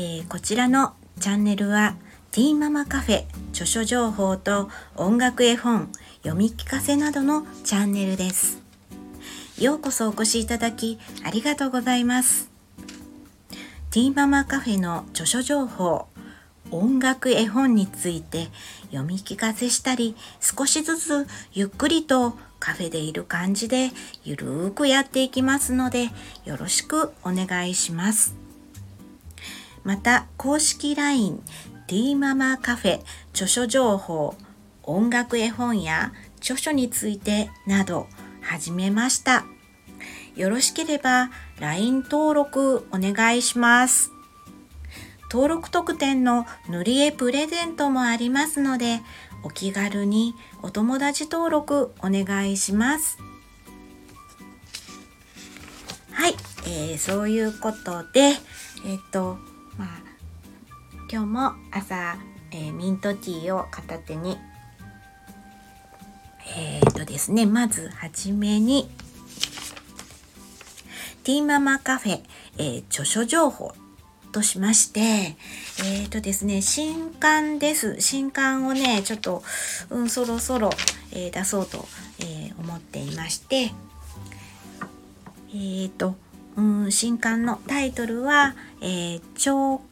えー、こちらのチャンネルはティーママカフェ著書情報と音楽絵本読み聞かせなどのチャンネルです。ようこそお越しいただきありがとうございます。ティーママカフェの著書情報音楽絵本について読み聞かせしたり少しずつゆっくりとカフェでいる感じでゆるーくやっていきますのでよろしくお願いします。また公式 LINE ティーママカフェ著書情報音楽絵本や著書についてなど始めました。よろしければ LINE 登録お願いします。登録特典の塗り絵プレゼントもありますのでお気軽にお友達登録お願いします。はい、えー、そういうことでえっ、とまあ今日も朝、えー、ミントティーを片手にえっ、とですねまずはじめにティーママカフェ、えー、著書情報としまして、えっ、ー、とですね、新刊です。新刊をね、ちょっと、うん、そろそろ、えー、出そうと、えー、思っていまして、えっ、と、うん、新刊のタイトルは、え腸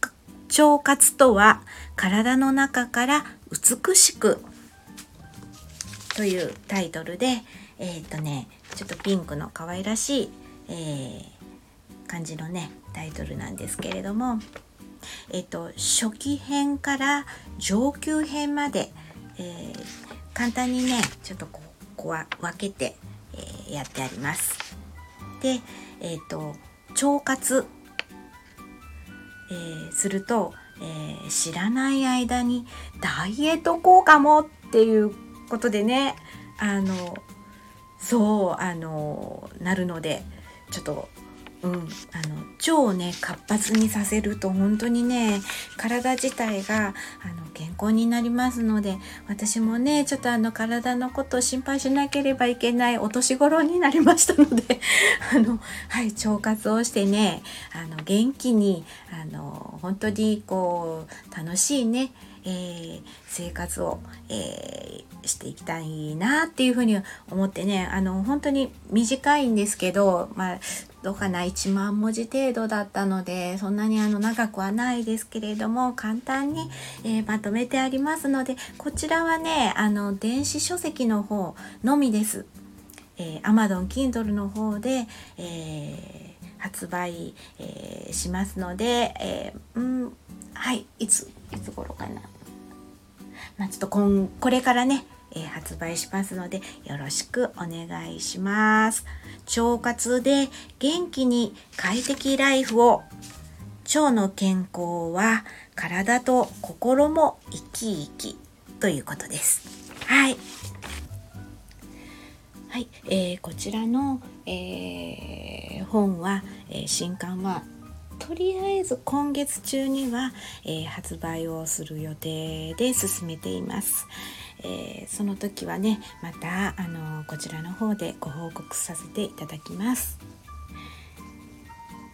腸活とは体の中から美しくというタイトルで、えっ、とね、ちょっとピンクの可愛らしい、え感じのね、タイトルなんですけれども、えっと、初期編から上級編まで、えー、簡単にねちょっとここは分けて、えー、やってあります。で、えっと腸活、えー、すると、え知らない間にダイエット効果もっていうことでねあのそうあのなるのでちょっとうん、あの腸をね活発にさせると本当にね体自体があの健康になりますので私もねちょっとあの体のことを心配しなければいけないお年頃になりましたので あの、はい、腸活をしてねあの元気にあの本当にこう楽しいねえー、生活を、えー、していきたいなっていうふうに思ってねあの本当に短いんですけど、まあ、どうかな1万文字程度だったのでそんなにあの長くはないですけれども簡単に、えー、まとめてありますのでこちらはねあの電子書籍の方のみです。えー、Amazon Kindle の方で、えー、発売、えー、しますので、えー、うんはいいついつ頃かなまあ、ちょっとこれからね、えー、発売しますのでよろしくお願いします。腸活で元気に快適ライフを腸の健康は体と心も生き生きということです。はい。はい、えー、こちらの、えー、本は、えー、新刊はとりあえず今月中には、えー、発売をする予定で進めています。えー、その時はねまたあのこちらの方でご報告させていただきます。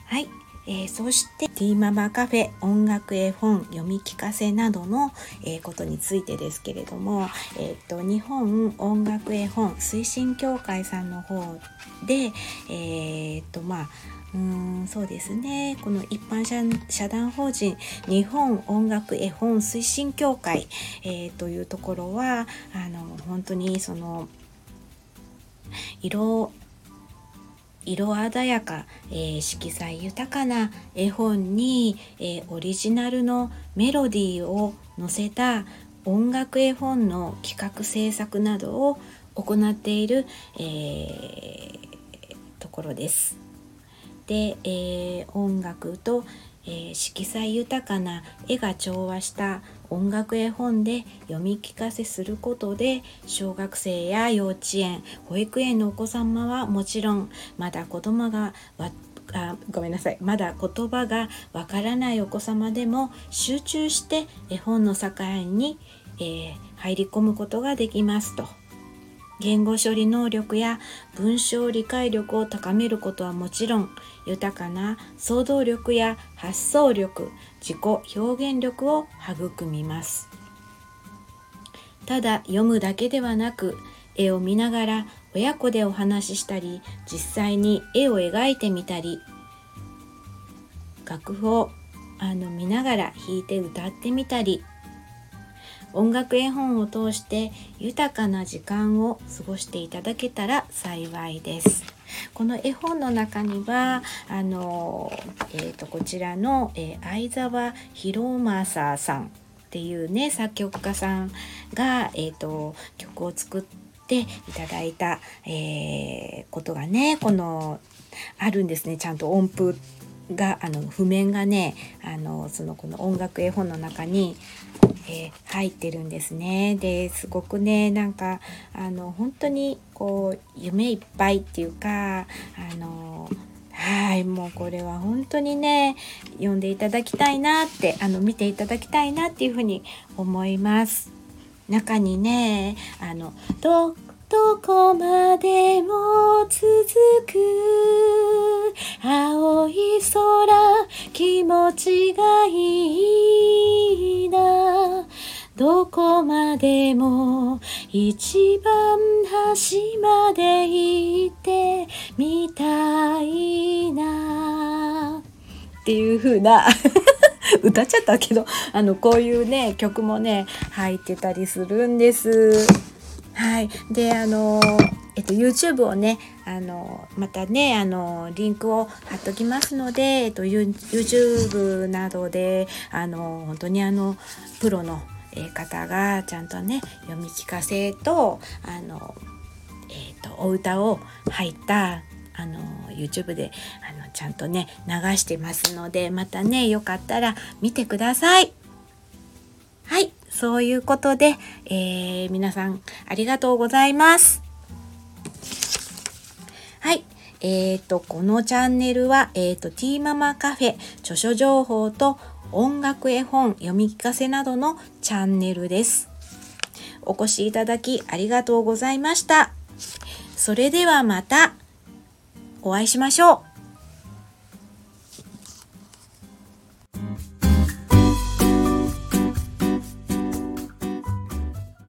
はい、えー、そしてティーママカフェ音楽絵本読み聞かせなどの、えー、ことについてですけれども、えーと、日本音楽絵本推進協会さんの方でえっ、とまあうーんそうですねこの一般社団法人日本音楽絵本推進協会、えー、というところはあの本当にその色色鮮やか、えー、色彩豊かな絵本に、えー、オリジナルのメロディーを載せた音楽絵本の企画制作などを行っている、えー、ところです。で、えー、音楽と、えー、色彩豊かな絵が調和した音楽絵本で読み聞かせすることで小学生や幼稚園保育園のお子様はもちろんまだ子供があごめんなさいまだ言葉がわからないお子様でも集中して絵本の世界に、えー、入り込むことができますと。言語処理能力や文章理解力を高めることはもちろん豊かな想像力や発想力自己表現力を育みます。ただ読むだけではなく絵を見ながら親子でお話ししたり実際に絵を描いてみたり楽譜をあの見ながら弾いて歌ってみたり音楽絵本を通して豊かな時間を過ごしていただけたら幸いです。この絵本の中にはあの、えーと、こちらの、えー、相沢博正さんっていうね作曲家さんが、えーと、曲を作っていただいた、えー、ことがねこのあるんですねちゃんと音符があの譜面がねあのそのこの音楽絵本の中に、えー、入ってるんですね。ですごくねなんかあの本当にこう夢いっぱいっていうかあのはいもうこれは本当にね読んでいただきたいなってあの見ていただきたいなっていうふうに思います。中にねあのどどこまでも続く気持ちがいいな。どこまでも一番端まで行ってみたいな。っていう風な 歌っちゃったけどあのこういうね曲もね入ってたりするんです。はい、であのえっと YouTube をねあのまたねあのリンクを貼っときますので、えっと、YouTube などであの本当にあのプロの方がちゃんとね読み聞かせとあの、えっと、お歌を入ったあの YouTube であのちゃんとね流してますのでまたねよかったら見てください。はいそういうことで、えー、皆さんありがとうございます。はい。えっ、ー、と、このチャンネルは、えっ、ー、と、ティーママカフェ、著書情報と音楽絵本、読み聞かせなどのチャンネルです。お越しいただきありがとうございました。それではまたお会いしましょう。